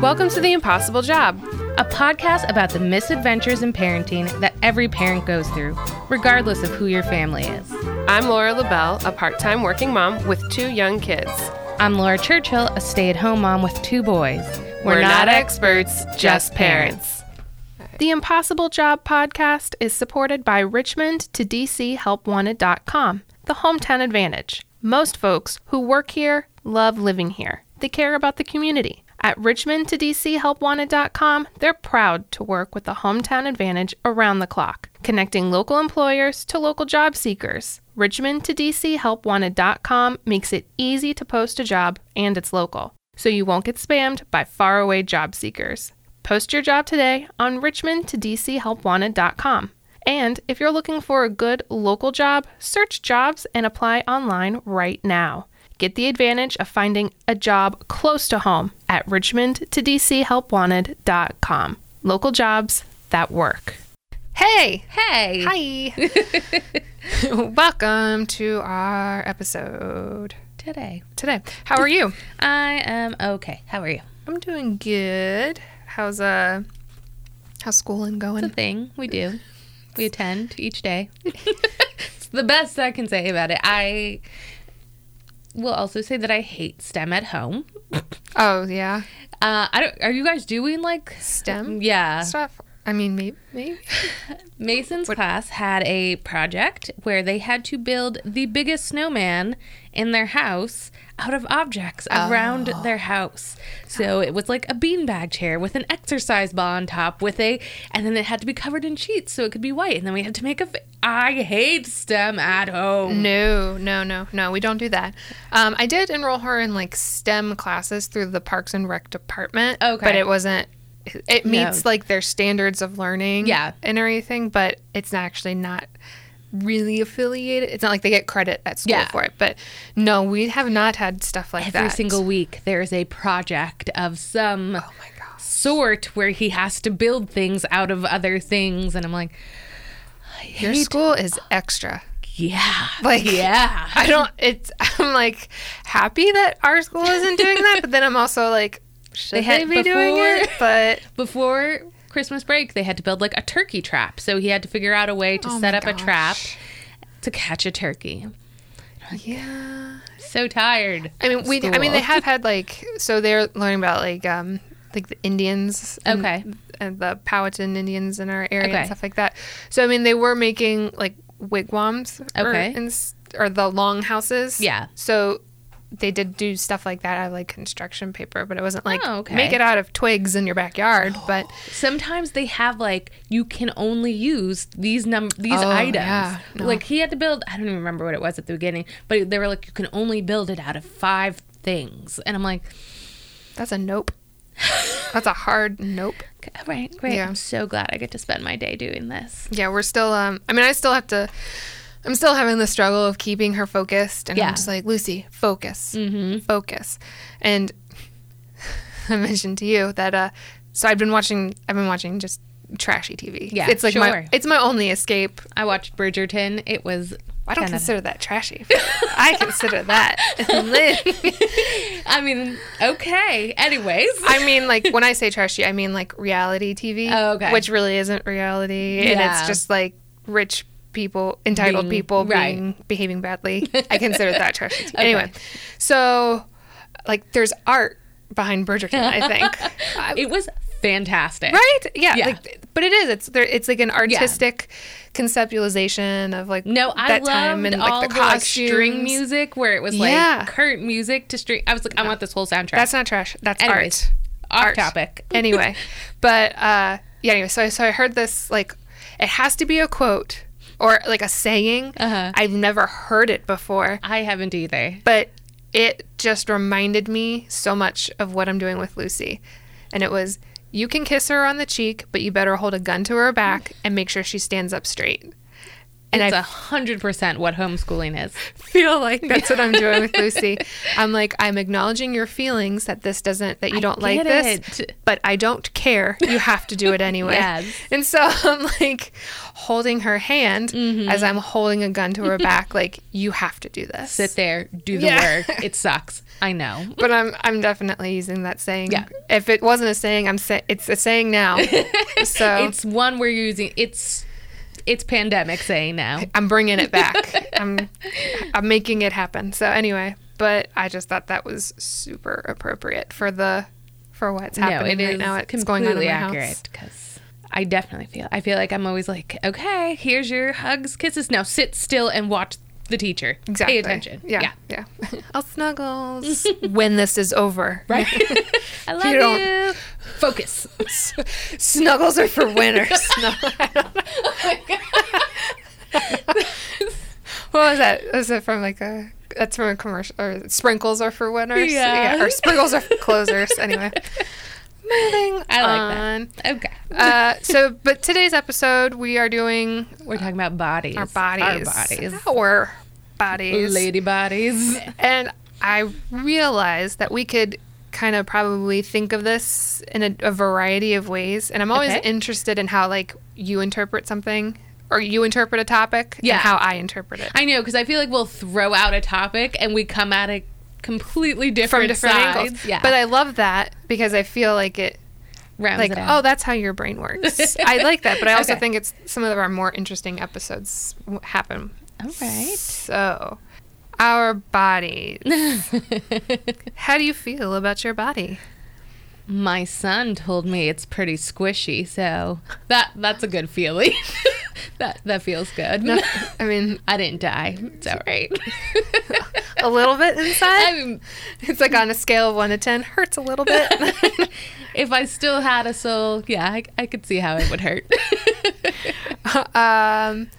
Welcome to The Impossible Job. a podcast about the misadventures in parenting that every parent goes through, regardless of who your family is. I'm Laura LaBelle, a part time working mom with two young kids. I'm Laura Churchill, a stay at home mom with two boys. We're, not, experts, just parents. The Impossible Job podcast is supported by Richmond to DC HelpWanted.com, the hometown advantage. Most folks who work here love living here. They care about the community. At Richmond to DC HelpWanted.com, they're proud to work with the hometown advantage around the clock, connecting local employers to local job seekers. Richmond to DC HelpWanted.com makes it easy to post a job and it's local, so you won't get spammed by faraway job seekers. Post your job today on Richmond to DC HelpWanted.com. And if you're looking for a good local job, search jobs and apply online right now. Get the advantage of finding a job close to home at Richmond to DC Local jobs that work. Hey! Hey! Hi! Welcome to our episode Today, today. How are you? I am okay. How are you? I'm doing good. How's uh how's schooling going? The going? thing we do, we attend each day. it's the best I can say about it. I will also say that I hate STEM at home. Oh yeah. Uh, I don't. Are you guys doing like STEM Yeah. stuff. I mean maybe maybe. Mason's class had a project where they had to build the biggest snowman in their house out of objects around their house. So it was like a beanbag chair with an exercise ball on top with a and then it had to be covered in sheets so it could be white and then we had to make a fa- I hate STEM at home. No, no, no, no. We don't do that. Um, I did enroll her in like STEM classes through the Parks and Rec department. Okay. But it wasn't. It No. meets like their standards of learning. Yeah. And everything, but it's actually not really affiliated. It's not like they get credit at school Yeah. for it. But no, we have not had stuff like Every that. Every single week there is a project of some Oh my sort where he has to build things out of other things and I'm like Your school is extra. Yeah. Like yeah. I don't. It's. I'm like happy that our school isn't doing that, but then I'm also like, should they, They be doing it? But before Christmas break, they had to build like a turkey trap. So he had to figure out a way to Oh set up a trap to catch a turkey. yeah. So tired. I mean, we. I mean, they have had like. So they're learning about like um like the Indians. Okay. And the Powhatan Indians in our area Okay. and stuff like that. So I mean, they were making like wigwams. Or, Okay. and or the long houses. Yeah. So. They did do stuff like that out of like construction paper, but it wasn't like Oh, okay. make it out of twigs in your backyard. But Sometimes they have like you can only use these num these Oh, items. yeah. No. Like he had to build. I don't even remember what it was at the beginning, but they were like you can only build it out of five things, and I'm like, that's a nope. that's a hard nope. "Okay, right, great. Yeah. I'm so glad I get to spend my day doing this. Yeah, we're still. Um, I mean, I still have to. I'm still having the struggle of keeping her focused, and Yeah. I'm just like Lucy, focus, mm-hmm. focus. And I mentioned to you that. Uh, so I've been watching. I've been watching just trashy TV. Yeah, it's like my. It's my only escape. I watched Bridgerton. It was. I don't consider that trashy. I consider that. lit. I mean, okay. Anyways, I mean, like when I say trashy, I mean like reality TV. Oh, okay. Which really isn't reality, and it's just like rich people, entitled Being- people right. being behaving badly. I consider that trash. TV. Anyway, so like there's art behind Bridgerton. I think. It was fantastic. right? Yeah. Yeah. Like, but it is. It's there. It's like an artistic conceptualization of like No, I that time and all like the, the like, string music where it was like Yeah. current music to string. I was like, I want this whole soundtrack. That's not trash. That's Anyways, art. art. topic. anyway, but uh, yeah. Anyway, so I, so I heard this like it has to be a quote or like a saying. Uh-huh. I've never heard it before, I haven't either. but it just reminded me so much of what I'm doing with Lucy, and it was. You can kiss her on the cheek, but you better hold a gun to her back and make sure she stands up straight. And it's a hundred percent what homeschooling is. feel like that's what I'm doing with Lucy. I'm like, I'm acknowledging your feelings that this doesn't, that you don't like this, it. but I don't care. You have to do it anyway. Yes. And so I'm like holding her hand Mm-hmm. as I'm holding a gun to her back, like, you have to do this. Sit there, do the Yeah. work. It sucks. I know. But I'm I'm definitely using that saying. Yeah. If it wasn't a saying, I'm say it's a saying now. so It's one we're using. It's it's pandemic saying now. I'm bringing it back. I'm I'm making it happen. So anyway, but I just thought that was super appropriate for the for what's No, happening it right is now. It's going on in accurate because I definitely feel. I feel like I'm always like, okay, here's your hugs, kisses. Now sit still and watch the teacher. Exactly. Pay attention. Yeah, yeah. I'll snuggles when this is over. Right. I love You you. Focus. Snuggles are for winners. No, what was that? Was it from like a? That's from a commercial. Or sprinkles are for winners. Yeah. or sprinkles are for closers. Anyway, moving I like on. that. Okay. Uh, so, but today's episode, we are doing We're talking about bodies. our bodies, Our bodies. our bodies, Lady bodies. and I realized that we could kind of probably think of this in a, a variety of ways. And I'm always Okay. interested in how like you interpret something or you interpret a topic Yeah. and how I interpret it. I know because I feel like we'll throw out a topic and we come at it completely different, From different, sides. angles. Yeah. But I love that because I feel like it Rounds like it oh that's how your brain works. I like that, but I also Okay. think it's some of our more interesting episodes happen. All right. So, our bodies. How do you feel about your body? My son told me it's pretty squishy, so that that's a good feeling. that that feels good. I mean, I didn't die. It's all right. A little bit inside. I mean, It's like on a scale of one to ten, hurts a little bit. if I still had a soul, yeah, I, I could see how it would hurt. um,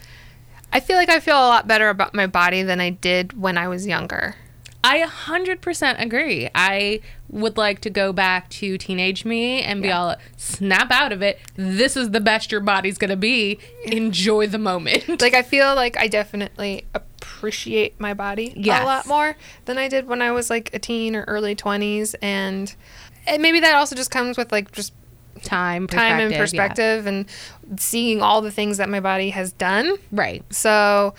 I feel like I feel a lot better about my body than I did when I was younger. I 100% agree. I would like to go back to teenage me and be Yeah. all snap out of it. This is the best your body's going to be. Enjoy the moment. Like I feel like I definitely appreciate my body Yes. a lot more than I did when I was like a teen or early twenties, and, and maybe that also just comes with like just time, time and yeah. perspective and seeing all the things that my body has done. Right. So,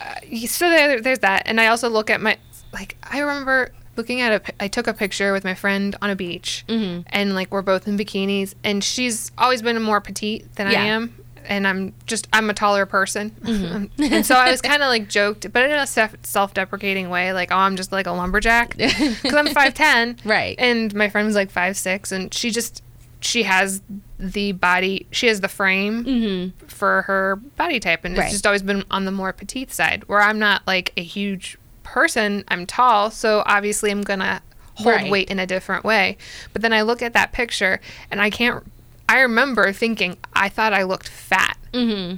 uh, so there, there's that. And I also look at my, like, I remember looking at a I took a picture with my friend on a beach, Mm-hmm. and like we're both in bikinis, and she's always been more petite than I am. And I'm just, I'm a taller person. Mm-hmm. and so I was kind of like joked, but in a self deprecating way, like, oh, I'm just like a lumberjack. Because I'm 5'10. Right. And my friend was like 5'6, and she just, she has the body, she has the frame for her body type, and Right. it's just always been on the more petite side. Where I'm not like a huge person, I'm tall, so obviously I'm gonna hold Right. weight in a different way. But then I look at that picture, and I can't. I remember thinking I thought I looked fat. Mm-hmm.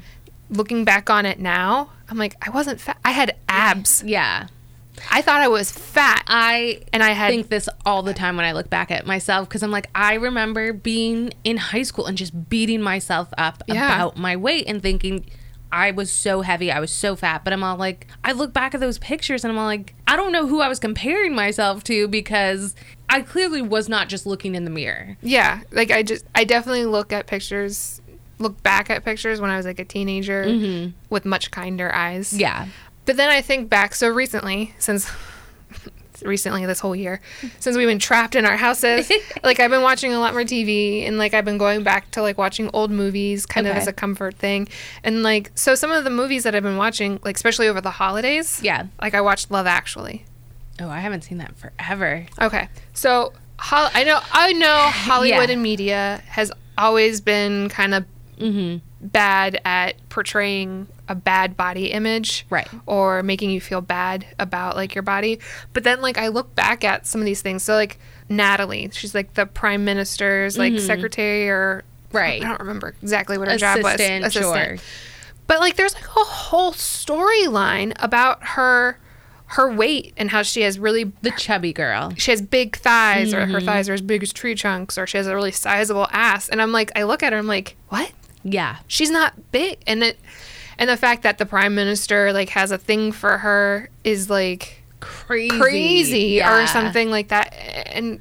Looking back on it now, I'm like I wasn't fat. I had abs. Yeah. I thought I was fat, I and I had think this all the time when I look back at myself because I'm like, I remember being in high school and just beating myself up Yeah. about my weight and thinking I was so heavy, I was so fat. But I'm all like, I look back at those pictures and I'm all like, I don't know who I was comparing myself to because I clearly was not just looking in the mirror. Yeah, like I just I definitely look at pictures, look back at pictures when I was like a teenager mm-hmm. with much kinder eyes. Yeah. But then I think back so recently, since recently this whole year, since we've been trapped in our houses, like I've been watching a lot more TV and like I've been going back to like watching old movies kind of as a comfort thing. And like so some of the movies that I've been watching, like especially over the holidays, Yeah. like I watched Love Actually. Oh, I haven't seen that forever. Okay. So Hol- I know I know Hollywood Yeah. and media has always been kind of Mm-hmm. bad at portraying a bad body image Right. or making you feel bad about like your body but then like i look back at some of these things so like natalie she's like the prime minister's like secretary or Mm-hmm. Right. i don't remember exactly what her job was Assistant, sure. but like there's like a whole storyline about her her weight and how she has really The chubby girl. she has big thighs or Mm-hmm. her thighs are as big as tree trunks or she has a really sizable ass and i'm like i look at her i'm like what Yeah. she's not big and it and the fact that the prime minister like has a thing for her is like Crazy. crazy Yeah. or something like that and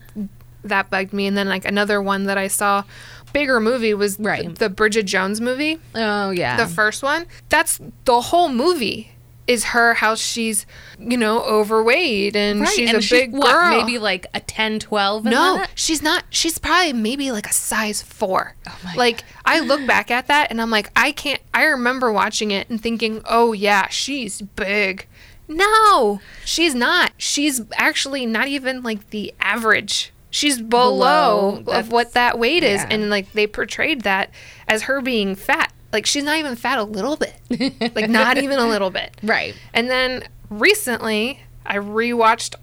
that bugged me and then like another one that i saw bigger movie was Right. the, the bridget jones movie Oh yeah. the first one that's the whole movie is her how she's you know overweight and right. she's and a she's, big what, girl Maybe like a 10, 12 no that? she's not she's probably maybe like a size four Oh my like i look back at that and i'm like i can't i remember watching it and thinking oh yeah she's big no she's not she's actually not even like the average she's below, Below. of what that weight is yeah. and like they portrayed that as her being fat like she's not even fat a little bit like not even a little bit Right. and then recently i rewatched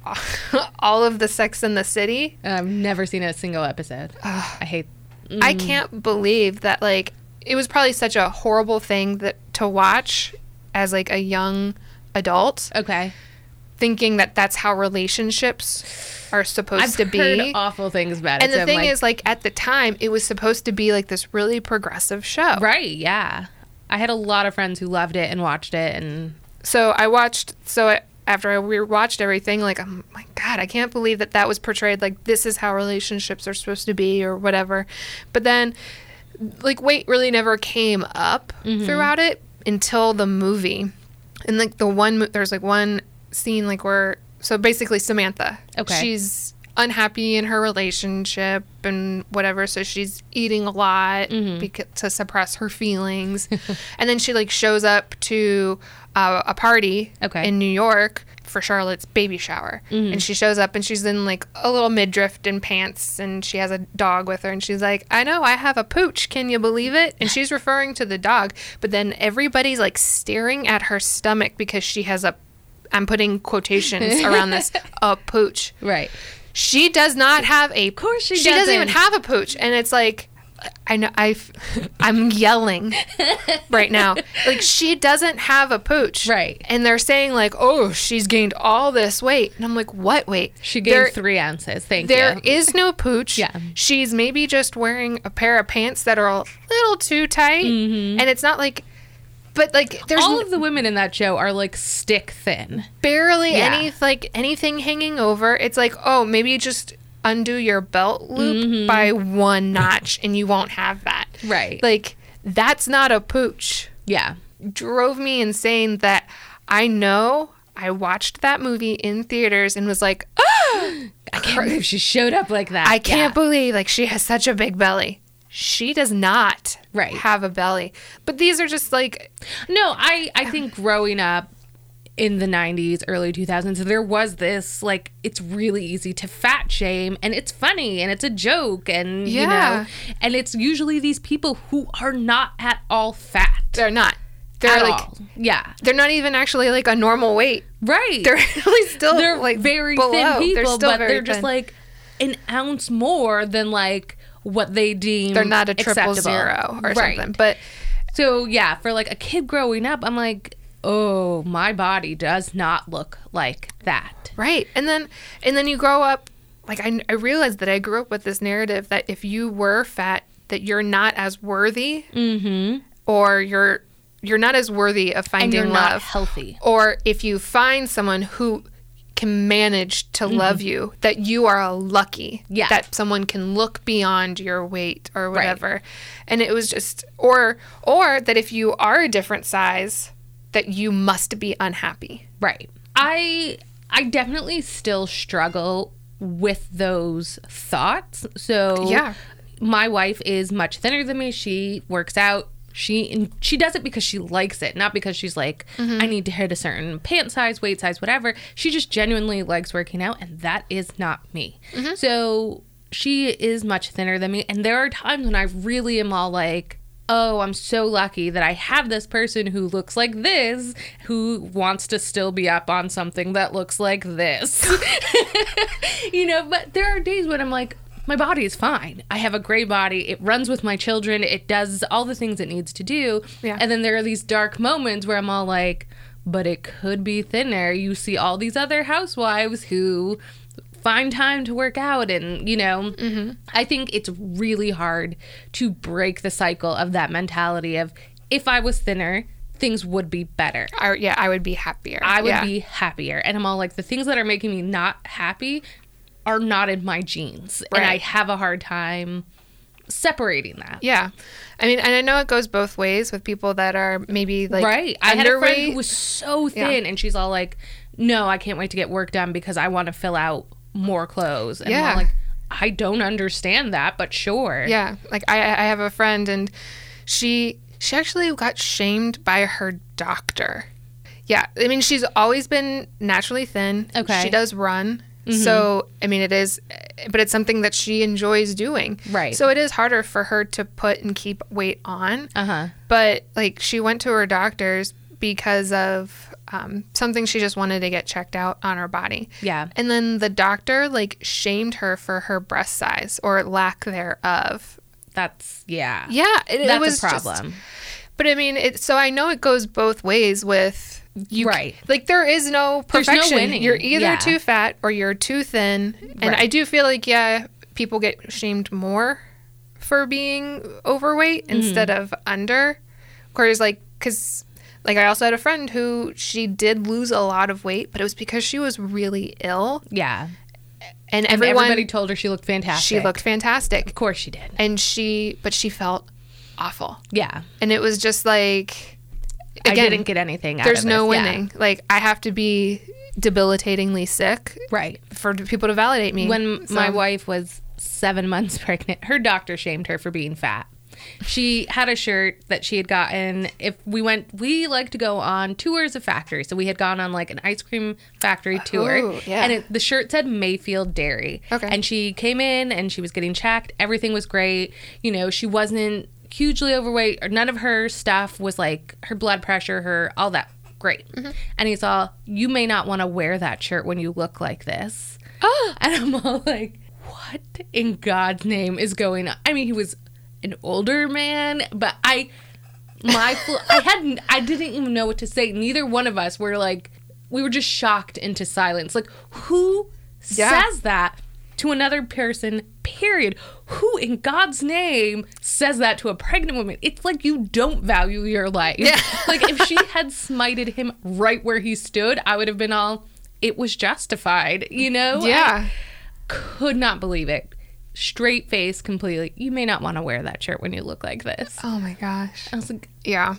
all of the sex and the city I've never seen a single episode. I hate. I mm. can't believe that like it was probably such a horrible thing that to watch as like a young adult Okay. Thinking that that's how relationships are supposed I've to heard be. awful things about it. And the so thing like, is like at the time it was supposed to be like this really progressive show. right? Yeah. I had a lot of friends who loved it and watched it, and So I watched so I, after I rewatched everything like I'm my god, I can't believe that that was portrayed like this is how relationships are supposed to be or whatever. But then like weight really never came up Mm-hmm. throughout it until the movie. And like the one there's like one scene like where so basically Samantha Okay. she's unhappy in her relationship and whatever so she's eating a lot Mm-hmm. beca- to suppress her feelings and then she like shows up to uh, a party Okay. in New York for Charlotte's baby shower Mm-hmm. and she shows up and she's in like a little midriff and pants and she has a dog with her and she's like I know I have a pooch can you believe it and she's referring to the dog but then everybody's like staring at her stomach because she has a I'm putting quotations around this a pooch right. she does not have a. Of course she doesn't even doesn't. even have a pooch, and it's like, I know I, I'm yelling right now. Like she doesn't have a pooch, Right. And they're saying like, oh, she's gained all this weight, and I'm like, what weight? She gained There- three ounces. Thank There you. There is no pooch. Yeah. She's maybe just wearing a pair of pants that are a little too tight, mm-hmm. and it's not like, but like there's Mm-hmm. All of the women in that show are like stick thin. barely Yeah. any like anything hanging over. It's like, oh, maybe just undo your belt loop by one notch and you won't have that. Mm-hmm. Right. Like that's not a pooch. Yeah. Drove me insane that I know I watched that movie in theaters and was like, I can't believe she showed up like that. I can't Yeah. believe like she has such a big belly. She does not Right. have a belly. But these are just like No, I I think growing up in the 90s, early 2000s, there was this like it's really easy to fat shame and it's funny and it's a joke and you Yeah. know and it's usually these people who are not at all fat. they're not. They're at like all. Yeah. they're not even actually like a normal weight. Right. They're really still they're like very below. thin people, They're but they're just thin. like an ounce more than like what they deem they're not a triple acceptable. zero or Right. something. But So yeah, for like a kid growing up, I'm like, oh, my body does not look like that. right, and then and then you grow up. Like I, I realized that I grew up with this narrative that if you were fat, that you're not as worthy, Mm-hmm. or you're you're not as worthy of finding you're love. not healthy. or if you find someone who can manage to love you that you are lucky Mm-hmm. Yeah. that someone can look beyond your weight or whatever and it was just or or that if you are a different size that you must be unhappy Right. I I definitely still struggle with those thoughts. So Yeah. my wife is much thinner than me. She works out. She and she does it because she likes it, not because she's like mm-hmm. I need to hit a certain pant size, weight size, whatever. She just genuinely likes working out, and that is not me. Mm-hmm. So she is much thinner than me, and there are times when I really am all like, oh, I'm so lucky that I have this person who looks like this, who wants to still be up on something that looks like this. you know, but there are days when I'm like, my body is fine. I have a great body. It runs with my children. It does all the things it needs to do. Yeah. And then there are these dark moments where I'm all like, but it could be thinner. You see all these other housewives who find time to work out and you know mm-hmm. i think it's really hard to break the cycle of that mentality of if i was thinner things would be better. I, yeah, I would be happier. I would Yeah. be happier. And I'm all like, the things that are making me not happy are not in my genes. And I have a hard time separating that. Yeah. I mean, and I know it goes both ways with people that are maybe like right. I had a friend who was so Yeah. thin and she's all like, no, I can't wait to get work done because I want to fill out more clothes. And I'm Yeah. like, I don't understand that, but sure. Yeah, like I I have a friend and she she actually got shamed by her doctor. Yeah, I mean she's always been naturally thin. Okay. She does run. So I mean it is, but it's something that she enjoys doing. Right. So it is harder for her to put and keep weight on. Uh huh. But like she went to her doctors because of um, something she just wanted to get checked out on her body. Yeah. And then the doctor like shamed her for her breast size or lack thereof. That's, yeah. Yeah, it, it was a just- problem. but I mean, it, so I know it goes both ways with you. Right. Like there is no There's no perfection. You're either Yeah. too fat or you're too thin. And Right. I do feel like yeah, people get shamed more for being overweight Mm-hmm. instead of under. Whereas like cuz like I also had a friend who she did lose a lot of weight, but it was because she was really ill Yeah. and And everyone everybody told her she looked fantastic. she looked fantastic. Of course she did. And she but she felt awful. Yeah. And it was just like I didn't get anything out there's of no this. Yeah. winning. Like I have to be debilitatingly sick Right. for people to validate me. When So- my wife was seven months pregnant, her doctor shamed her for being fat. She had a shirt that she had gotten. If we went, we like to go on tours of factories. So we had gone on like an ice cream factory oh, tour. Ooh, yeah. And it, the shirt said Mayfield Dairy. Okay. And she came in and she was getting checked. Everything was great. You know, she wasn't hugely overweight or none of her stuff was like her blood pressure, her, all that. Great. Mm-hmm. And he's all, you may not want to wear that shirt when you look like this. Oh, And I'm all like, what in God's name is going on? I mean, he was an older man, but I, my, I hadn't, I didn't even know what to say. Neither one of us were like, we were just shocked into silence. Like, who Yeah. says that to another person, period? Who in God's name says that to a pregnant woman? It's like you don't value your life. Yeah. like, if she had smited him right where he stood, I would have been all, it was justified, you know? yeah. I could not believe it. Straight face, completely. You may not want to wear that shirt when you look like this. Oh my gosh. I was like, Yeah.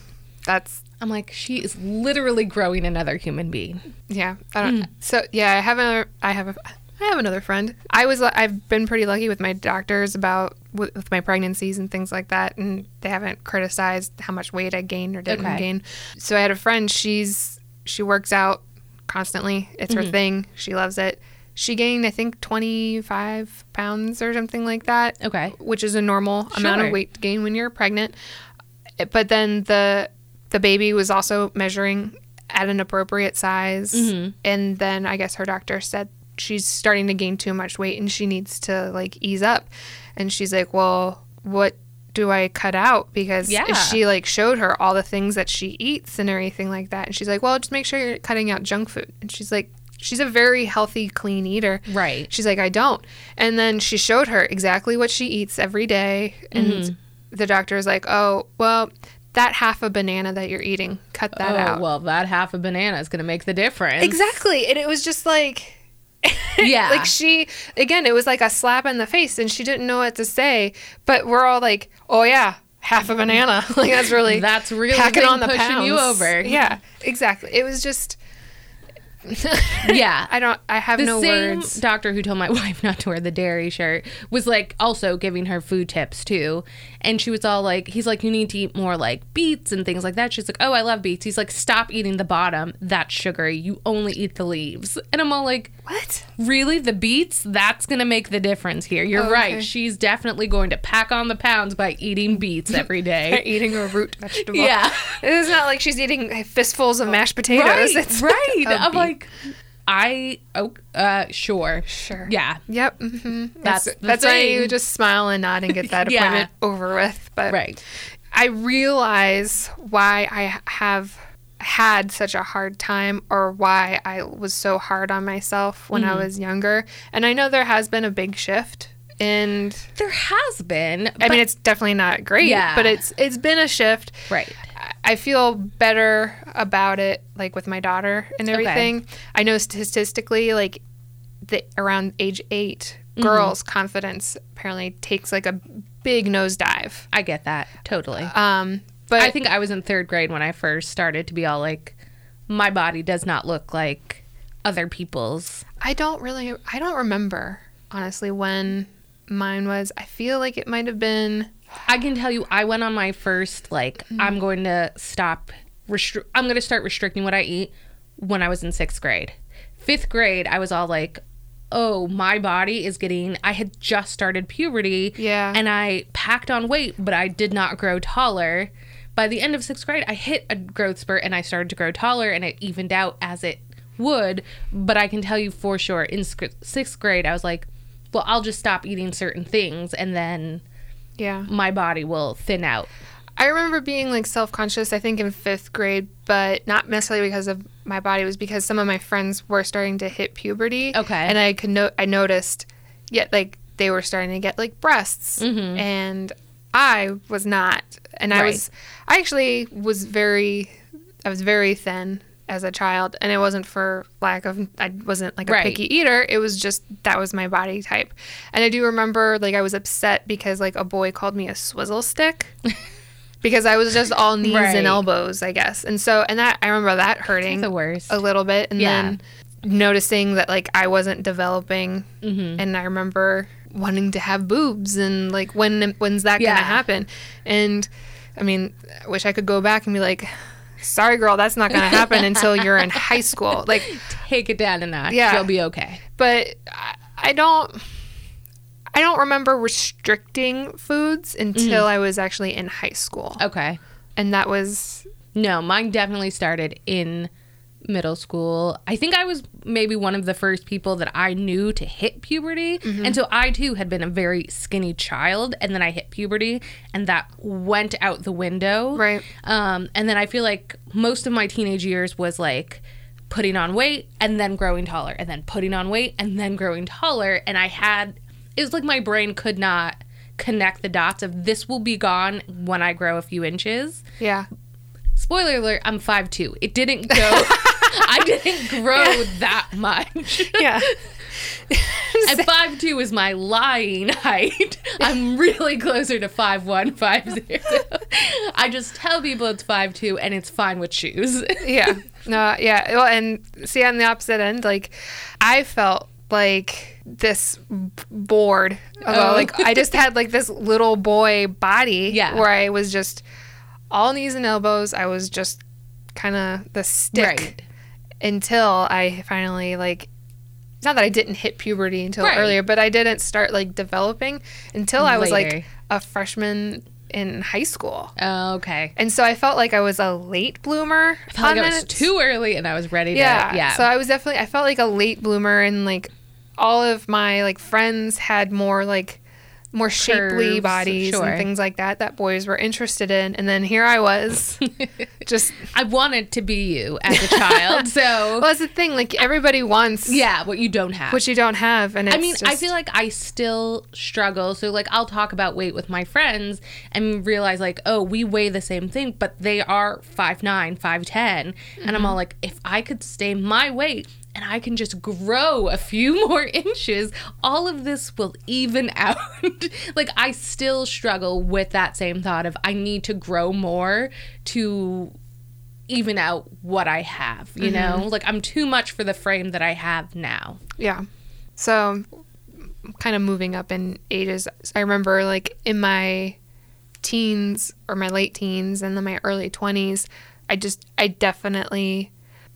That's I'm like, she is literally growing another human being. yeah. I don't. Mm. So yeah, I have a. I have a. I have another friend. I was. I've been pretty lucky with my doctors about with, with my pregnancies and things like that, and they haven't criticized how much weight I gained or didn't Okay. gain. So I had a friend. She's she works out constantly. It's her mm-hmm. thing. She loves it. She gained, I think, 25 pounds or something like that. Okay. Which is a normal amount of weight gain when you're pregnant. Eh, but then the the baby was also measuring at an appropriate size. Mm-hmm. And then I guess her doctor said she's starting to gain too much weight and she needs to like ease up. And she's like, Well, what do I cut out? Because Yeah. she like showed her all the things that she eats and everything like that. And she's like, Well, just make sure you're cutting out junk food. And she's like, She's a very healthy, clean eater. Right. She's like, I don't. And then she showed her exactly what she eats every day. And Mm-hmm. the doctor is like, Oh, well, that half a banana that you're eating, cut that oh, out. well, that half a banana is going to make the difference. Exactly. And it was just like, Yeah. like she, again, it was like a slap in the face and she didn't know what to say. But we're all like, oh, yeah, half a banana. like, that's really, That's really packing on the pushing pounds. you over. Yeah, exactly. It was just, yeah. I don't, I have the no same words. doctor who told my wife not to wear the dairy shirt was like also giving her food tips too. And she was all like, he's like, you need to eat more like beets and things like that. She's like, oh, I love beets. He's like, stop eating the bottom. That's sugary. You only eat the leaves. And I'm all like, What? really? The beets? That's going to make the difference here. You're Oh, okay. right. She's definitely going to pack on the pounds by eating beets every day. Eating a root vegetable. yeah. It's not like she's eating fistfuls of mashed potatoes. Right. It's right. I'm beet. like, I, oh, uh, sure. Sure. Yeah. Yep. hmm That's That's that's why you just smile and nod and get that Yeah. appointment over with. But Right. I realize why I have had such a hard time or why I was so hard on myself when Mm-hmm. I was younger. And I know there has been a big shift and There has been. I mean it's definitely not great, Yeah. but it's it's been a shift. right. I feel better about it, like with my daughter and Okay. everything. I know statistically, like the around age 8 Mm-hmm. girls' confidence apparently takes like a big nosedive. I get that totally. Um, but I think I was in third grade when I first started to be all like, my body does not look like other people's. I don't really, I don't remember honestly when mine was. I feel like it might have been. I can tell you, I went on my first like, mm-hmm. I'm going to stop. Restri- I'm going to start restricting what I eat when I was in sixth grade. Fifth grade, I was all like, oh, my body is getting. I had just started puberty. Yeah. And I packed on weight, but I did not grow taller. By the end of sixth grade, I hit a growth spurt and I started to grow taller, and it evened out as it would. But I can tell you for sure, in sc- sixth grade, I was like, well, I'll just stop eating certain things, and then Yeah. my body will thin out. I remember being like self conscious, I think in fifth grade, but not necessarily because of my body. It was because some of my friends were starting to hit puberty. Okay. And I could no- I noticed, yet like they were starting to get like breasts, Mm-hmm. and I was not. And I was, I actually was very, I was very thin as a child, and it wasn't for lack of, I wasn't like a Right. picky eater. It was just that was my body type. And I do remember like I was upset because like a boy called me a swizzle stick because I was just all knees Right. and elbows, I guess. And so, and that I remember that hurting The worst. a little bit, and Yeah. then noticing that like I wasn't developing, Mm-hmm. and I remember wanting to have boobs and like when when's that Yeah. gonna happen? And I mean, I wish I could go back and be like. Sorry, girl, that's not going to happen until you're in high school. Like, Take it down a notch. Yeah. You'll be okay. but I, I don't I don't remember restricting foods until mm. I was actually in high school. Okay. And that was No, mine definitely started in middle school. I think I was maybe one of the first people that I knew to hit puberty. Mm-hmm. And so I too had been a very skinny child and then I hit puberty and that went out the window. Right. Um and then I feel like most of my teenage years was like putting on weight and then growing taller and then putting on weight and then growing taller and I had it was like my brain could not connect the dots of this will be gone when I grow a few inches yeah. Spoiler alert i'm 5'2 it didn't go i didn't grow that much Yeah. and 5'2 is my lying height i'm really closer to 5'1 5'0 i just tell people it's 5'2 and it's fine with shoes yeah. No, yeah. Well, and see on the opposite end, like I felt like this bored. Although, Oh. like I just had like this little boy body Yeah. where I was just all knees and elbows. I was just kind of the stick Right. until I finally like not that I didn't hit puberty until Right. earlier, but I didn't start like developing until I was like a freshman in high school. oh, okay And so I felt like I was a late bloomer. I felt like on I was too early and I was ready to Yeah. yeah So I was definitely I felt like a late bloomer and like all of my like friends had more like more shapely Curves, bodies sure. and things like that that boys were interested in and then here I was just I wanted to be you as a child so well that's the thing like everybody wants yeah what you don't have what you don't have and it's I mean, I feel like I still struggle. So, like, I'll talk about weight with my friends and realize, like, oh, we weigh the same thing, but they are 5'9, 5'10. And Mm-hmm. I'm all like, if I could stay my weight and I can just grow a few more inches, all of this will even out. like, I still struggle with that same thought of I need to grow more to even out what I have, you Mm-hmm. know? Like, I'm too much for the frame that I have now. Yeah. So kind of moving up in ages. I remember like in my teens or my late teens and then my early 20s, I just, I definitely,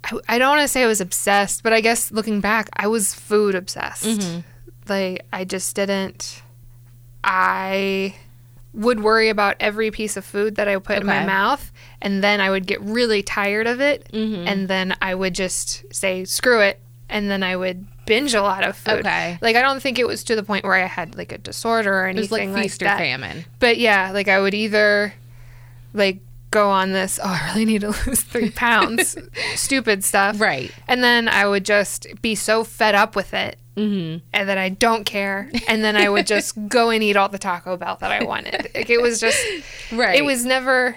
I, I don't want to say I was obsessed, but I guess looking back, I was food obsessed. Mm-hmm. Like, I just didn't, I would worry about every piece of food that I put in my mouth, and then I would get really tired of it, mm-hmm. and then I would just say, screw it, and then I would binge a lot of food. Okay. Like, I don't think it was to the point where I had like a disorder or anything It was like, feast or that. famine. But yeah, like I would either like go on this, oh, I really need to lose three pounds, stupid stuff. Right. And then I would just be so fed up with it Mm-hmm. and that I don't care. And then I would just go and eat all the Taco Bell that I wanted. Like it was just, Right. it was never,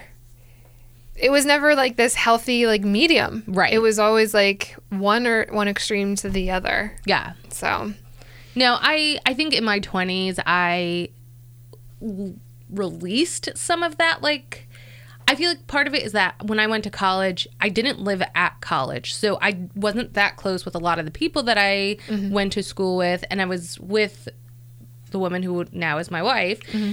it was never like this healthy like medium. Right. It was always like one or one extreme to the other. Yeah. So No, I I think in my 20s I released some of that like I feel like part of it is that when I went to college, I didn't live at college. So I wasn't that close with a lot of the people that I mm-hmm. went to school with. And I was with the woman who now is my wife. Mm-hmm.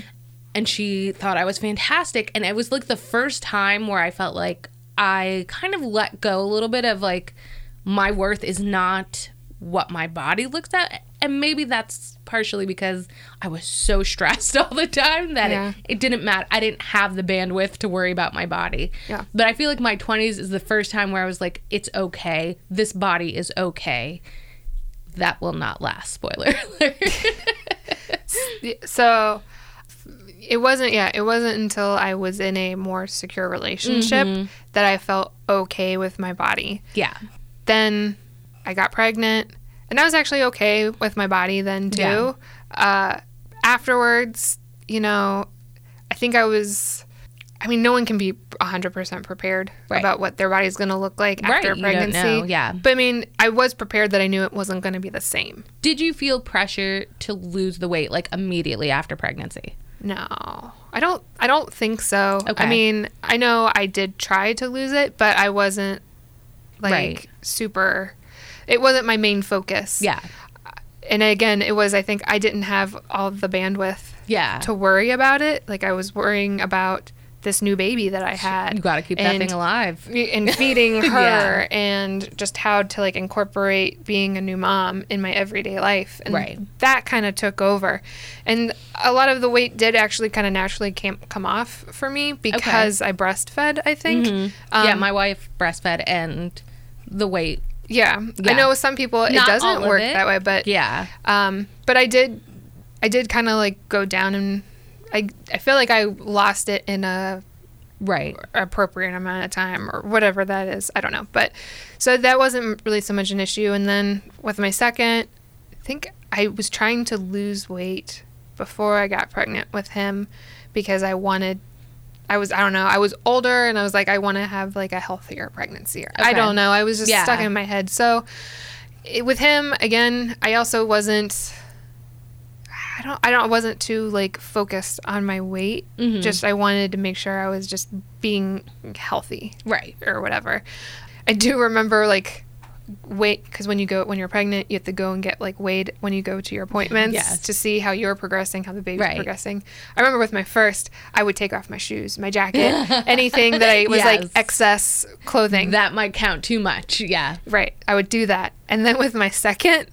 And she thought I was fantastic. And it was like the first time where I felt like I kind of let go a little bit of like my worth is not what my body looks at. And maybe that's partially because I was so stressed all the time that Yeah. it, it didn't matter I didn't have the bandwidth to worry about my body. Yeah. but I feel like my 20s is the first time where I was like it's okay. This body is okay. That will not last spoiler alert. So it wasn't yeah it wasn't until i was in a more secure relationship mm-hmm. that i felt okay with my body. Yeah. Then i got pregnant and i was actually okay with my body then too Yeah. uh, afterwards you know i think i was i mean no one can be 100% prepared Right. about what their body's going to look like Right, after pregnancy know, yeah. but i mean i was prepared that i knew it wasn't going to be the same Did you feel pressure to lose the weight like immediately after pregnancy? No, I don't. I don't think so. Okay. I mean, I know I did try to lose it, but I wasn't like Right. super. It wasn't my main focus. Yeah. And again, it was. I think I didn't have all the bandwidth Yeah. to worry about it. Like I was worrying about this new baby that I had. you got to keep that thing alive. and feeding her Yeah. and just how to like incorporate being a new mom in my everyday life and Right. that kind of took over and a lot of the weight did actually kind of naturally cam- come off for me because i breastfed i think um, yeah, my wife breastfed and the weight. Yeah. Yeah. i know with some people it Not doesn't work it. that way but Yeah. um but i did i did kind of like go down and i i feel like i lost it in a Right. appropriate amount of time or whatever that is. I don't know. But so that wasn't really so much an issue. And then with my second, I think I was trying to lose weight before I got pregnant with him because I wanted. I was I don't know I was older and I was like I want to have like a healthier pregnancy. I don't know I was just Yeah. stuck in my head. So it, with him again, I also wasn't. I don't. I don't. I wasn't too like focused on my weight. Mhm. Just I wanted to make sure I was just being healthy Right. or whatever. I do remember like wait because when you go when you're pregnant, you have to go and get like weighed when you go to your appointments Yes. to see how you're progressing, how the baby's Right. progressing. I remember with my first, I would take off my shoes, my jacket, anything that I was like excess clothing. That might count too much. Yeah. Right. I would do that. And then with my second,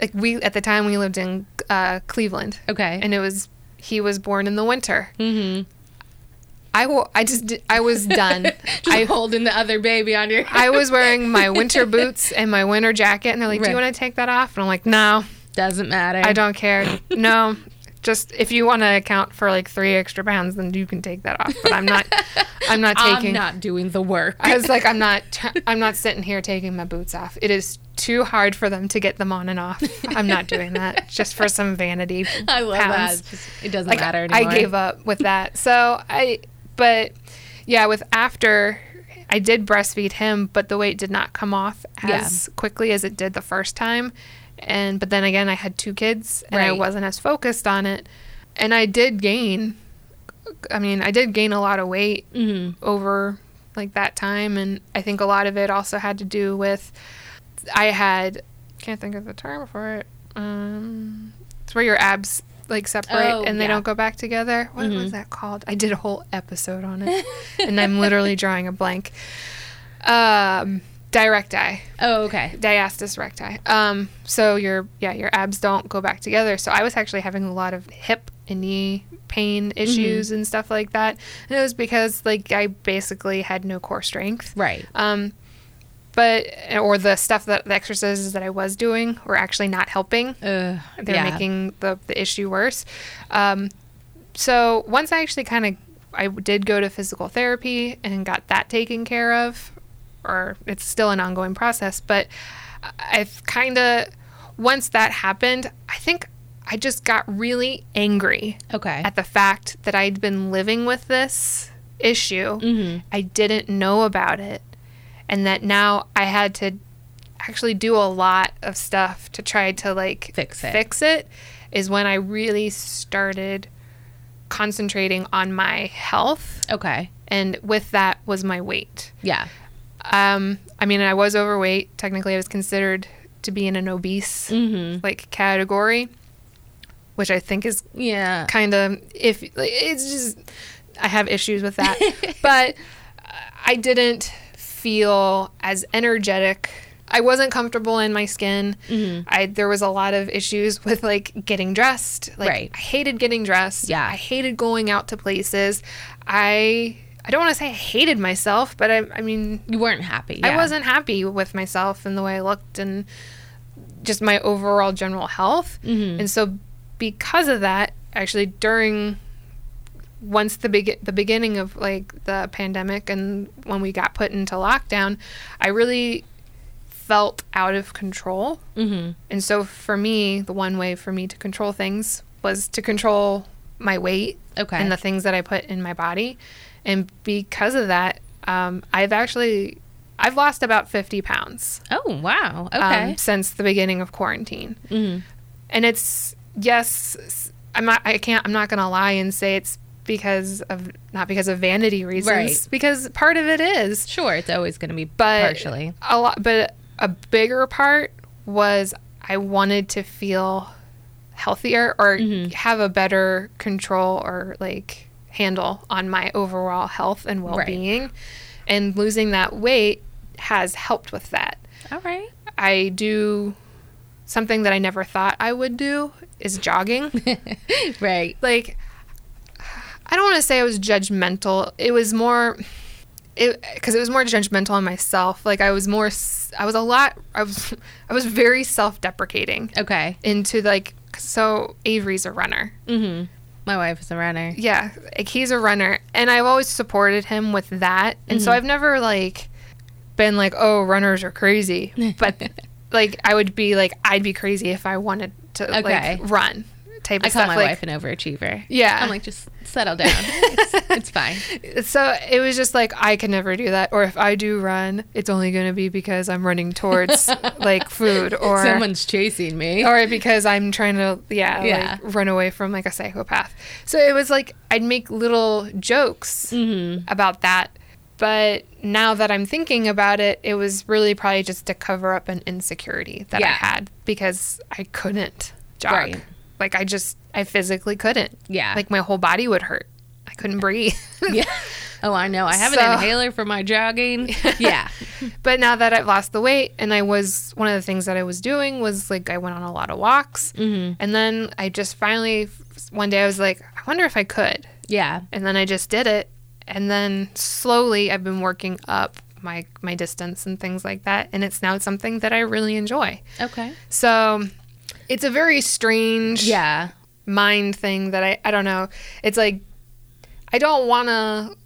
like we at the time we lived in uh, Cleveland. Okay. And it was he was born in the winter. mm-hmm. I will. I just. I was done. Just I holding the other baby on your. I was wearing my winter boots and my winter jacket, and they're like, "Do you want to take that off?" And I'm like, "No, Doesn't matter. I don't care. No, just if you want to account for like three extra pounds, then you can take that off. But I'm not. I'm not taking. I'm not doing the work. I was like, I'm not. T- I'm not sitting here taking my boots off. It is too hard for them to get them on and off. I'm not doing that just for some vanity. I love pounds. that. Just- it doesn't like matter anymore. I gave up with that. So I, but yeah, with after, I did breastfeed him, but the weight did not come off as quickly as it did the first time. And but then again, I had two kids, and I wasn't as focused on it, and I did gain. I mean, I did gain a lot of weight Mm-hmm. over like that time, and I think a lot of it also had to do with I had can't think of the term for it. Um, it's where your abs like separate Oh, and they yeah. don't go back together. What was Mhm. that called? I did a whole episode on it, and I'm literally drawing a blank. Um, direct eye, Oh, okay. diastasis recti. Um, so your yeah your abs don't go back together. So I was actually having a lot of hip and knee pain issues and stuff like that, and it was because like I basically had no core strength. Right. Um, but or the stuff that the exercises that I was doing were actually not helping. Uh, They're yeah. making the the issue worse. Um, so once I actually kind of I did go to physical therapy and got that taken care of, or it's still an ongoing process. But I've kind of once that happened, I think I just got really angry Okay. at the fact that I'd been living with this issue. I didn't know about it. And that now I had to actually do a lot of stuff to try to like Fix it. fix it is when I really started concentrating on my health Okay. and with that was my weight. Yeah. Um, I mean, I was overweight. Technically, I was considered to be in an obese like category, which I think is Yeah. kind of if like, it's just I have issues with that, but I didn't feel as energetic. I wasn't comfortable in my skin. Mm-hmm. I there was a lot of issues with like getting dressed. Like Right. I hated getting dressed. Yeah. I hated going out to places. I I don't want to say I hated myself, but I I mean You weren't happy. Yeah. I wasn't happy with myself and the way I looked and just my overall general health. Mm-hmm. And so because of that, actually during once the big the beginning of like the pandemic and when we got put into lockdown, I really felt out of control. Mm-hmm. And so for me, the one way for me to control things was to control my weight Okay. and the things that I put in my body. And because of that, um, I've actually I've lost about 50 pounds Oh wow. um, Okay. since the beginning of quarantine. Mhm. And it's yes, I'm not I can't I'm not going to lie and say it's because of not because of vanity reasons Right. because part of it is Sure, it's always going to be but partially. a lot but a bigger part was i wanted to feel healthier or Mm-hmm. have a better control or like handle on my overall health and well-being and losing that weight has helped with that All right. i do something that i never thought i would do is jogging Right. like I don't want to say I was judgmental. It was more it because it was more judgmental on myself. Like I was more I was a lot I was I was very self-deprecating Okay. into like so Avery's a runner. Mm-hmm. My wife is a runner. Yeah, like he's a runner and I've always supported him with that. And so I've never like been like, "Oh, runners are crazy." But like I would be like I'd be crazy if I wanted to Okay. like run type of I call my like wife an overachiever. Yeah. I'm like, just settle down. it's, it's fine. so it was just like I can never do that or if I do run it's only going to be because I'm running towards like food or Someone's chasing me. or because I'm trying to yeah, Yeah. like run away from like a psychopath. So it was like I'd make little jokes Mm-hmm. about that. But now that I'm thinking about it, it was really probably just to cover up an insecurity that I had because I couldn't jog. Right. Like I just I physically couldn't. Yeah. Like my whole body would hurt. I couldn't breathe. yeah. Oh, I know. I have So- an inhaler for my jogging. Yeah. But now that I've lost the weight, and I was one of the things that I was doing was like I went on a lot of walks, Mhm. and then I just finally one day I was like, I wonder if I could, Yeah. and then I just did it, and then slowly I've been working up my my distance and things like that, and it's now something that I really enjoy. Okay. So it's a very strange Yeah. mind thing that I I don't know. It's like I don't want to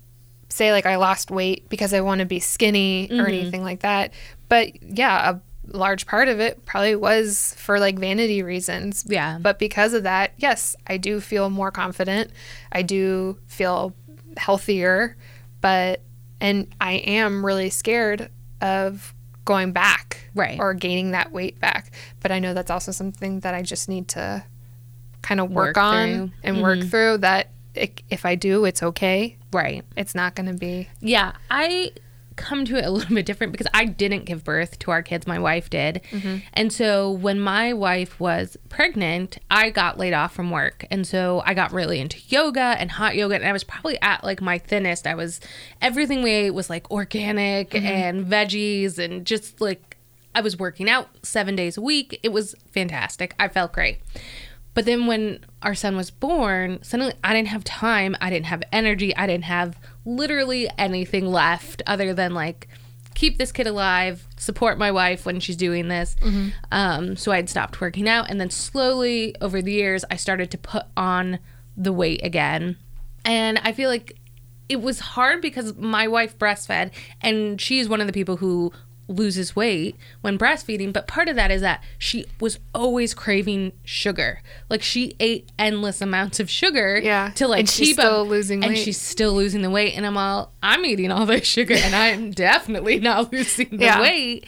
say like I lost weight because I want to be skinny or mm-hmm. anything like that. But yeah, a large part of it probably was for like vanity reasons. Yeah. But because of that, yes, I do feel more confident. I do feel healthier, but and I am really scared of going back Right. or gaining that weight back. But I know that's also something that I just need to kind of work, Work on through. and work mm-hmm. through that it, if I do, it's okay. Right. It's not going to be Yeah, I come to it a little bit different because I didn't give birth to our kids. My wife did. Mm-hmm. And so when my wife was pregnant, I got laid off from work. And so I got really into yoga and hot yoga. And I was probably at like my thinnest. I was, everything we ate was like organic mm-hmm. and veggies and just like, I was working out seven days a week. It was fantastic. I felt great. But then when our son was born, suddenly I didn't have time. I didn't have energy. I didn't have literally anything left other than like keep this kid alive, support my wife when she's doing this. Um, so I'd stopped working out. And then slowly over the years, I started to put on the weight again. And I feel like it was hard because my wife breastfed and she's one of the people who loses weight when breastfeeding, but part of that is that she was always craving sugar. Like she ate endless amounts of sugar Yeah. to like And she's keep still up, losing and weight. she's still losing the weight. And I'm all, I'm eating all this sugar, and I'm definitely not losing the Yeah. weight.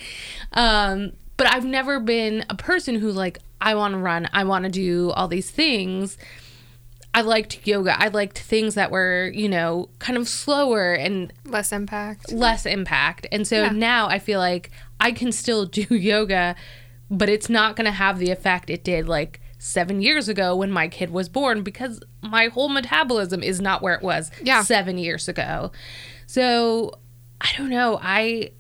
Um, but I've never been a person who like I want to run, I want to do all these things. I liked yoga. I liked things that were, you know, kind of slower and Less impact. less impact. And so Yeah. now I feel like I can still do yoga, but it's not going to have the effect it did like seven years ago when my kid was born because my whole metabolism is not where it was Yeah. seven years ago. So I don't know. I,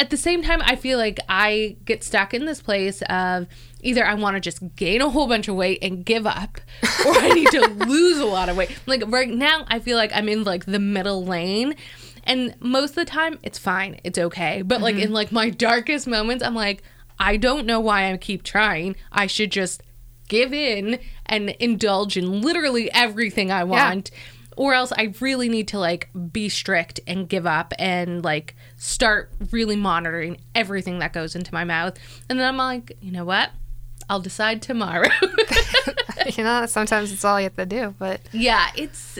at the same time, I feel like I get stuck in this place of either I want to just gain a whole bunch of weight and give up, or I need to lose a lot of weight. Like right now, I feel like I'm in like the middle lane. And most of the time, it's fine. It's okay. But like mm-hmm. in like my darkest moments, I'm like, I don't know why I keep trying. I should just give in and indulge in literally everything I want or else I really need to like be strict and give up and like start really monitoring everything that goes into my mouth. And then I'm like, you know what? I'll decide tomorrow. you know, sometimes it's all you have to do. But yeah, it's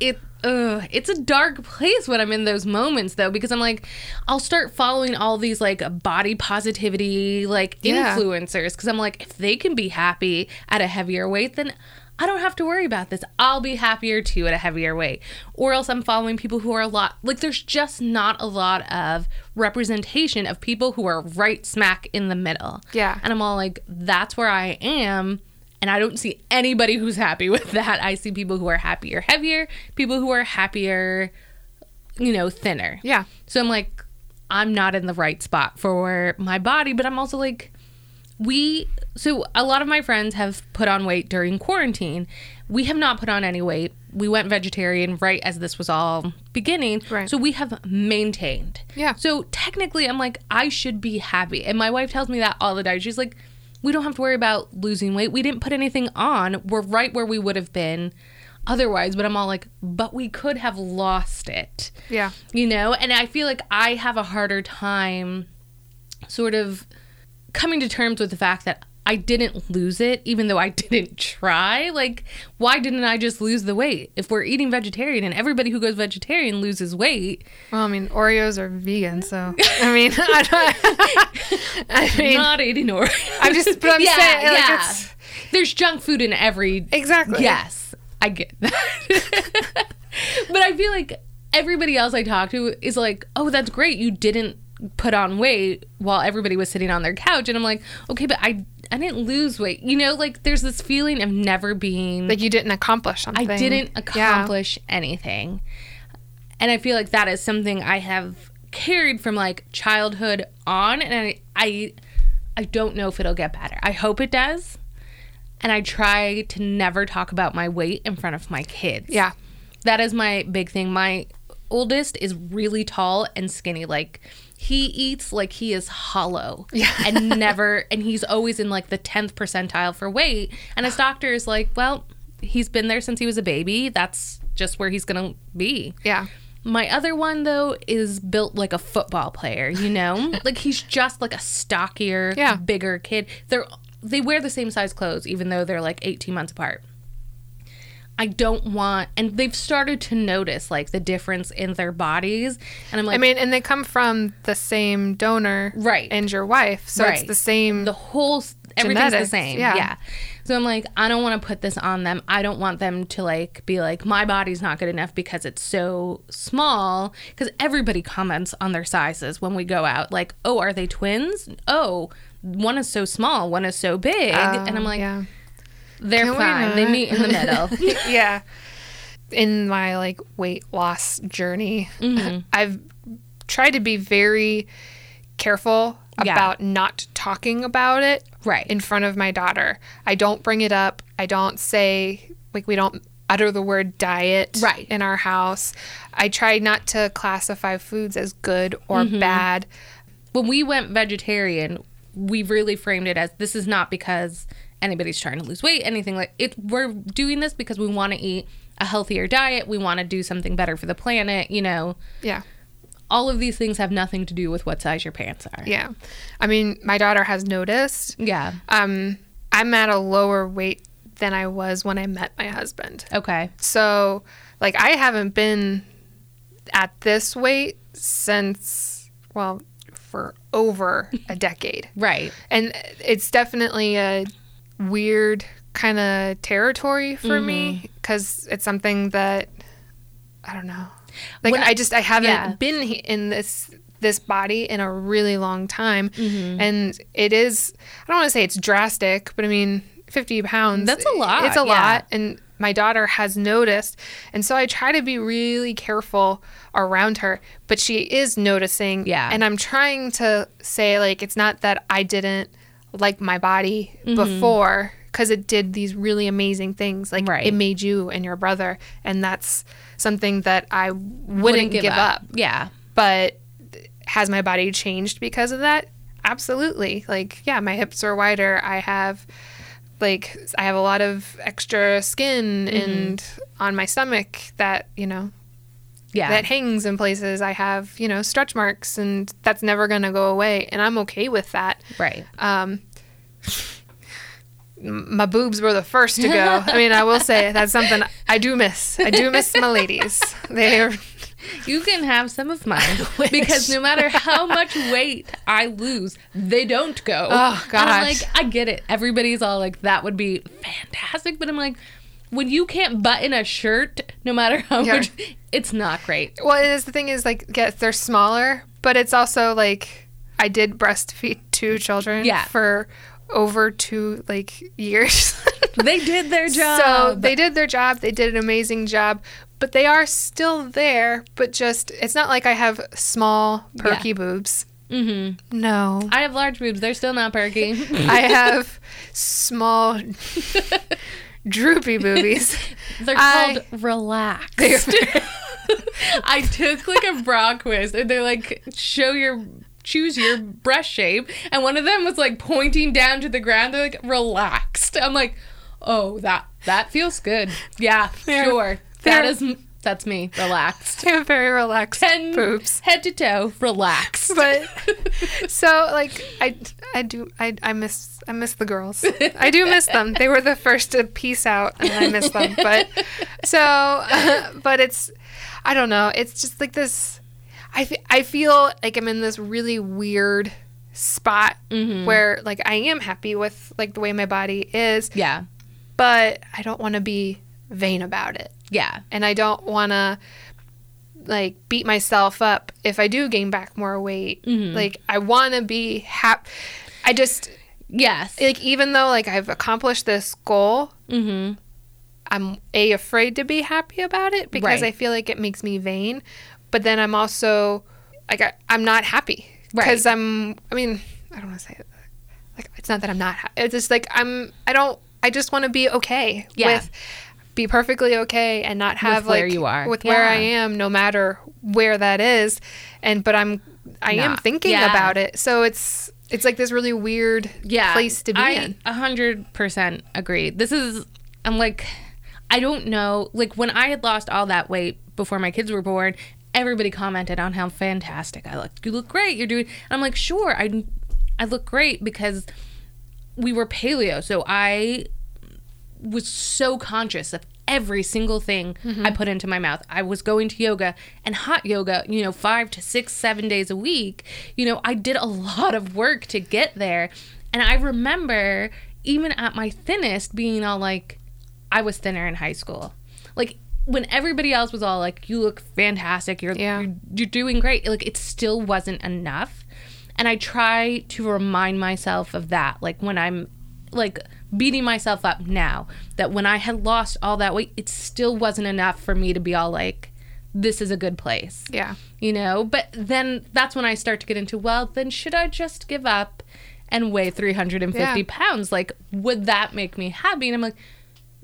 it uh it's a dark place when I'm in those moments though because I'm like I'll start following all these like body positivity like Yeah. influencers because I'm like if they can be happy at a heavier weight then I don't have to worry about this. I'll be happier too at a heavier weight. Or else I'm following people who are a lot like there's just not a lot of representation of people who are right smack in the middle. Yeah. And I'm all like that's where I am and I don't see anybody who's happy with that. I see people who are happier heavier, people who are happier, you know, thinner. yeah, So I'm like, I'm not in the right spot for my body, but I'm also like, we, so a lot of my friends have put on weight during quarantine. We have not put on any weight. We went vegetarian right as this was all beginning. Right. So we have maintained. Yeah. So technically, I'm like, I should be happy. And my wife tells me that all the time. She's like, we don't have to worry about losing weight. We didn't put anything on. We're right where we would have been otherwise. But I'm all like, but we could have lost it yeah, you know and i feel like i have a harder time sort of coming to terms with the fact that i didn't lose it even though i didn't try like why didn't i just lose the weight if we're eating vegetarian and everybody who goes vegetarian loses weight Well, I mean, Oreos are vegan, so I mean, I mean, not eating Oreos. I'm just, but I'm yeah, saying, like, yeah. it's there's junk food in every exactly. Yes, I get that. but I feel like everybody else I talk to is like, "Oh, that's great. You didn't put on weight while everybody was sitting on their couch." And I'm like, "Okay, but I I didn't lose weight." You know, like there's this feeling of never being like you didn't accomplish something. I didn't Yeah. accomplish anything. And I feel like that is something I have carried from like childhood on and I I I don't know if it'll get better. I hope it does. And I try to never talk about my weight in front of my kids. Yeah, That is my big thing. My oldest is really tall and skinny. Like he eats like he is hollow. Yeah. And never and he's always in like the 10th percentile for weight. And his doctor is like, well, he's been there since he was a baby. That's just where he's gonna be. yeah, My other one though is built like a football player, you know? like he's just like a stockier, Yeah. bigger kid. They're they wear the same size clothes even though they're like 18 months apart. I don't want and they've started to notice like the difference in their bodies and I'm like I mean, and they come from the same donor, Right. And your wife, so it's the same. the whole everything's Genetics, the same. yeah. Yeah. So I'm like, I don't want to put this on them. I don't want them to like be like, my body's not good enough because it's so small. Because everybody comments on their sizes when we go out. Like, oh, are they twins? Oh, one is so small, one is so big. and I'm oh, like, Oh, yeah. They're Can fine. They meet in the middle. yeah. In my like weight loss journey, Mm-hmm. I've tried to be very careful Yeah. about not talking about it Right. in front of my daughter. I don't bring it up. I don't say like we don't utter the word diet Right. in our house. I try not to classify foods as good or Mm-hmm. bad. when we went vegetarian, we really framed it as this is not because anybody's trying to lose weight, anything like it. We're doing this because we want to eat a healthier diet. We want to do something better for the planet. You know, Yeah. all of these things have nothing to do with what size your pants are. Yeah. I mean, my daughter has noticed. Yeah. Um, I'm at a lower weight than I was when I met my husband. Okay. So, like, I haven't been at this weight since, well, for over a decade. Right. And it's definitely a weird kind of territory for me because it's something that I don't know. Like When- I just I haven't yeah. been in this this body in a really long time, Mm-hmm. and it is I don't want to say it's drastic, but I mean fifty pounds. That's a lot, It's a yeah. lot, and my daughter has noticed, and so I try to be really careful around her, but she is noticing. Yeah. and I'm trying to say like it's not that I didn't like my body Mm-hmm. before because it did these really amazing things like Right. it made you and your brother and that's something that i wouldn't, give, up. Yeah. but has my body changed because of that absolutely like yeah my hips are wider i have like i have a lot of extra skin Mm-hmm. and on my stomach that you know Yeah. that hangs in places i have you know stretch marks and that's never going to go away and i'm okay with that right. um, my boobs were the first to go. I mean, I will say that's something I do miss. I do miss my ladies. They're You can have some of mine because no matter how much weight I lose, they don't go. Oh, And I'm like, I get it. Everybody's all like, that would be fantastic, but I'm like, when you can't button a shirt, no matter how Yeah. much, it's not great. well. It is the thing is like yes, they're smaller, but it's also like I did breastfeed two children Yeah. for over two like years. They did their job. So they did their job. They did an amazing job, but they are still there. But just it's not like I have small perky boobs. mm-hmm. No, I have large boobs. They're still not perky. I have small, droopy boobies. They're I- called relaxed. I took like a bra quiz and they're like, show your choose your breast shape. And one of them was like pointing down to the ground. They're like, relaxed. I'm like, oh, that that feels good. Yeah, They're- sure. That they're- is m- that's me. Relaxed. I have very relaxed Ten boobs. head to toe, relaxed. But so like I I do I, I miss I miss the girls. I do miss them. They were the first to peace out and I miss them. But so but it's I don't know. It's just like this I I feel like I'm in this really weird spot mm-hmm. where like I am happy with like the way my body is, yeah, but I don't want to be vain about it. yeah, and I don't want to like beat myself up if I do gain back more weight. Mm-hmm. Like I want to be happy. I just yes. like even though like I've accomplished this goal, mm-hmm. I'm a afraid to be happy about it because Right. I feel like it makes me vain. But then I'm also like I, I'm not happy because Right. I'm. I mean, I don't want to say it. Like it's not that I'm not. Ha- it's just like I'm. I don't. I just want to be okay Yeah. with. Be perfectly okay and not have where like you are. with where I am, no matter where that is. And but I'm. I am thinking yeah. about it, so it's it's like this really weird yeah, place to be I in. a hundred percent agree. This is I'm like I don't know. Like when I had lost all that weight before my kids were born, everybody commented on how fantastic I looked. You look great. You're doing. And I'm like, sure, I I look great because we were paleo, so I was so conscious of every single thing I mm-hmm. put into my mouth. I was going to yoga and hot yoga, you know, five to six, seven days a week. You know, I did a lot of work to get there. And I remember even at my thinnest being all like, I was thinner in high school. Like, when everybody else was all like, you look fantastic, you're, Yeah. you're, you're doing great, like, it still wasn't enough. And I try to remind myself of that. Like, when I'm like beating myself up now that when I had lost all that weight, it still wasn't enough for me to be all like, this is a good place, Yeah. you know? But then that's when I start to get into, well, then should I just give up and weigh 350 Yeah. pounds? Like, would that make me happy? And I'm like,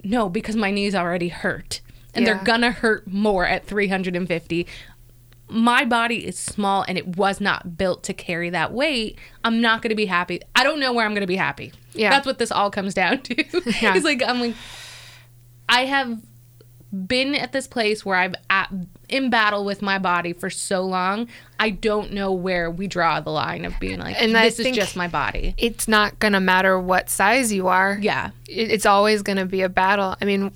no, because my knees already hurt and Yeah. they're gonna hurt more at 350 my body is small and it was not built to carry that weight, I'm not going to be happy. I don't know where I'm going to be happy. Yeah. That's what this all comes down to. Yeah. It's like, I'm like, I have been at this place where I've at, in battle with my body for so long. I don't know where we draw the line of being like, And this is just my body. It's not going to matter what size you are. Yeah. It's always going to be a battle. I mean,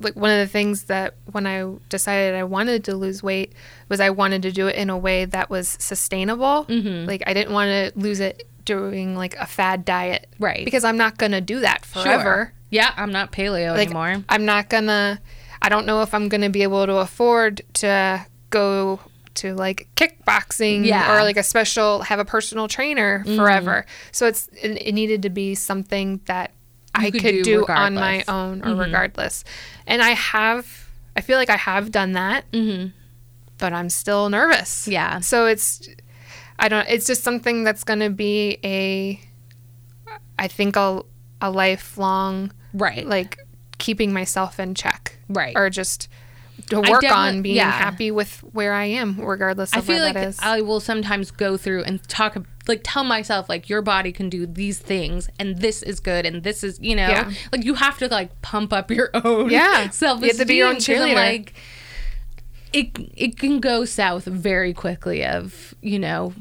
like one of the things that when I decided I wanted to lose weight was I wanted to do it in a way that was sustainable. Mm-hmm. Like I didn't want to lose it doing like a fad diet. Right. Because I'm not going to do that Sure. forever. Yeah, I'm not paleo like anymore. I'm not gonna I don't know if I'm gonna be able to afford to go to like kickboxing Yeah. Mm-hmm. or like a special have a personal trainer forever. So it's it, it needed to be something that I could could, do on my. Mm-hmm. own or regardless. And I have I feel like I have done that. But I'm still nervous. Mm-hmm. Yeah. So it's I don't it's just something that's going to be a I think a a lifelong Right. like keeping myself in check Right. or just to work on being yeah. happy with where i am regardless of what I feel like I will sometimes go through and talk, like, tell myself, like, your body can do these things, and this is good, and this is, you know, Yeah. like, you have to, like, pump up your own Yeah. self You have to be your own cheerleader. Like, it, it can go south very quickly of, you know,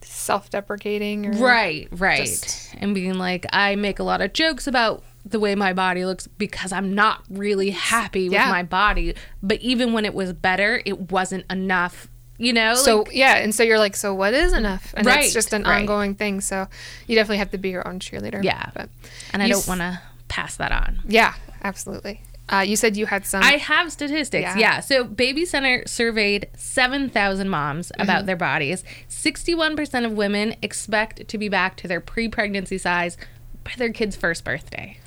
self-deprecating or right, right. just- and being like, I make a lot of jokes about the way my body looks because I'm not really happy with Yeah. my body. But even when it was better, it wasn't enough, you know? so like, yeah and so you're like so what is enough and Right, it's just an right. ongoing thing so you definitely have to be your own cheerleader Yeah. but and I don't s- want to pass that on. yeah absolutely uh, you said you had some I have statistics. Yeah. Yeah. So BabyCenter surveyed 7,000 moms Mm-hmm. about their bodies. 61% of women expect to be back to their pre-pregnancy size by their kid's first birthday.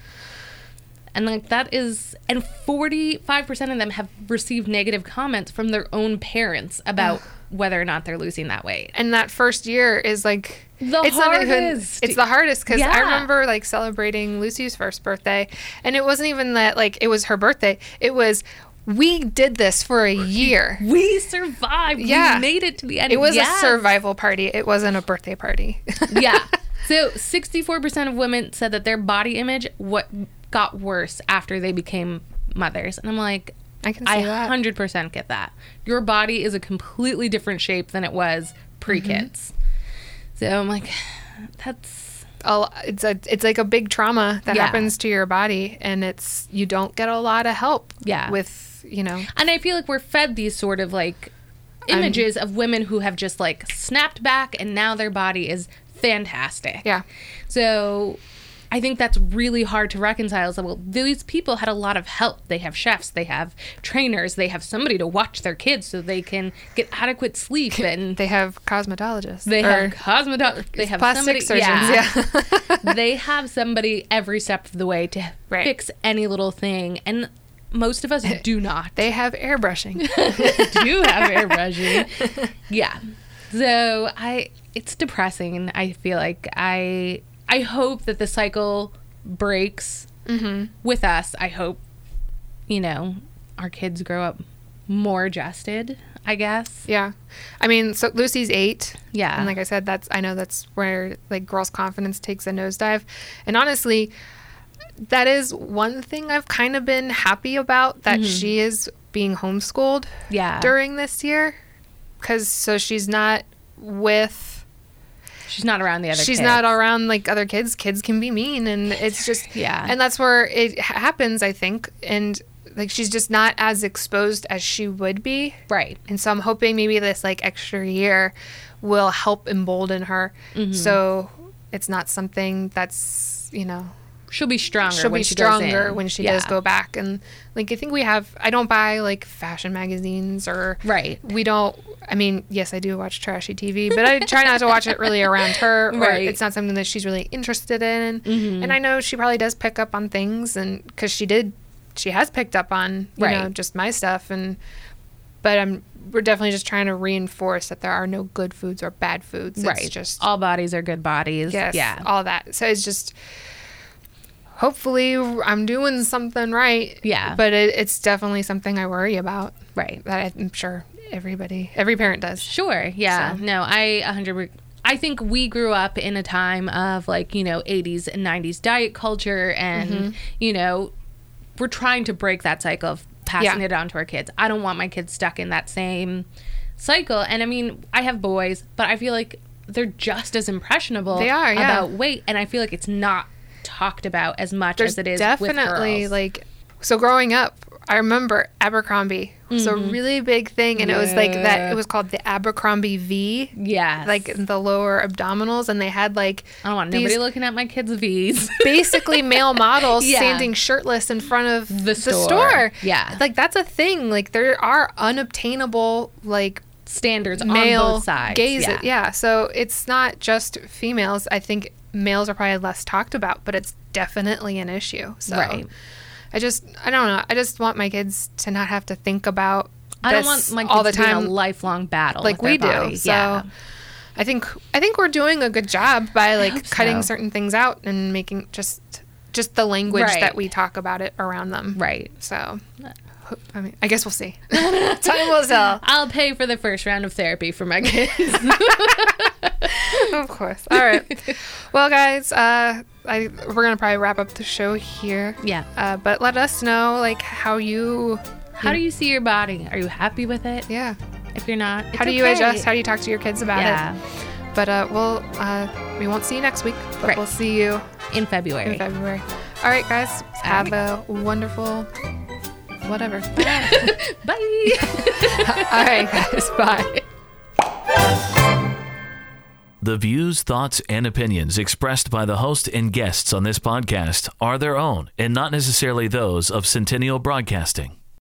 And like that is and 45% of them have received negative comments from their own parents about whether or not they're losing that weight. and that first year is like The it's not even hardest. it's the hardest because I remember like celebrating Lucy's first birthday, and it wasn't even that like it was her birthday. It was we did this for a year. We survived. Yeah. We made it to the end. It was Yes. a survival party. It wasn't a birthday party. yeah. So 64% of women said that their body image what got worse after they became mothers. And I'm like, I can see I that. 100% get that. Your body is a completely different shape than it was pre-kids. Mm-hmm. So I'm like, that's a, it's a it's like a big trauma that Yeah. happens to your body, and it's you don't get a lot of help. Yeah. with you know and I feel like we're fed these sort of like images of women who have just like snapped back and now their body is fantastic. yeah So I think that's really hard to reconcile. So, well, these people had a lot of help. They have chefs, they have trainers, they have somebody to watch their kids so they can get adequate sleep, and they have cosmetologists. they have cosmetologists. They have plastic somebody, surgeons. Yeah, they have somebody every step of the way to Right. fix any little thing, and most of us do not. they have airbrushing. they do have airbrushing. yeah. So I it's depressing. I feel like I I hope that the cycle breaks with us. I hope you know our kids grow up more adjusted. I guess. Yeah. I mean, so Lucy's eight. Yeah. And like I said, that's, I know that's where like girls' confidence takes a nosedive. And honestly, that is one thing I've kind of been happy about that she is being homeschooled Mm-hmm. Yeah. during this year. Cause so she's not with, She's not around the other. she's kids. not around like other kids. Kids can be mean. And it's just, Yeah. And that's where it happens, I think. And like she's just not as exposed as she would be. right. And so I'm hoping maybe this like extra year will help embolden her. Mm-hmm. So it's not something that's, you know, She'll be stronger. she'll be stronger when she Yeah. does go back. And like, I think we have, I don't buy like fashion magazines or, Right. we don't, I mean, yes, I do watch trashy TV, but I try not to watch it really around her. Or Right. Mm-hmm. It's not something that she's really interested in. And I know she probably does pick up on things and because she did, she has picked up on, you know, just my stuff. And, but I'm, we're definitely just trying to reinforce that there are no good foods or bad foods. It's Right. just, all bodies are good bodies. yes, Yeah. all that. So it's just, hopefully I'm doing something right. Yeah. But it, it's definitely something I worry about right. that I'm sure everybody, every parent does. Sure. Yeah. So- No, I 100 I think we grew up in a time of like, you know, 80s and 90s diet culture and, Mm-hmm. you know, we're trying to break that cycle of passing Yeah. it on to our kids. I don't want my kids stuck in that same cycle. And I mean, I have boys, but I feel like they're just as impressionable They are, yeah. about weight. And I feel like it's not talked about as much There's as it is definitely with girls. like so growing up i remember abercrombie was a really big thing and it was like that Mm-hmm. It was called the abercrombie v Yeah, like the lower abdominals and they had like I don't want nobody looking at my kids' V's. basically male models Yeah. standing shirtless in front of The the store. store. Yeah. like that's a thing like there are unobtainable like Standards male on both sides. gaze yeah. yeah so it's not just females i think males are probably less talked about but it's definitely an issue so Right. i just i don't know i just want my kids to not have to think about I don't want my kids all the to be in time a lifelong battle like we do so yeah. i think i think we're doing a good job by like cutting so. certain things out and making just just the language Right. that we talk about it around them Right. so uh, i mean i guess we'll see time will tell I'll pay for the first round of therapy for my kids. of course. All right. well, guys, uh, I, we're gonna probably wrap up the show here. Yeah. Uh, but let us know like how you. How do you see your body? Are you happy with it? Yeah. If you're not, How do you adjust? How do you talk to your kids about yeah. it? But uh, we'll uh, we won't see you next week. But Right. we'll see you In February. in February. All right, guys. Have a wonderful whatever. Bye. All right, guys. Bye. The views, thoughts, and opinions expressed by the host and guests on this podcast are their own and not necessarily those of Centennial Broadcasting.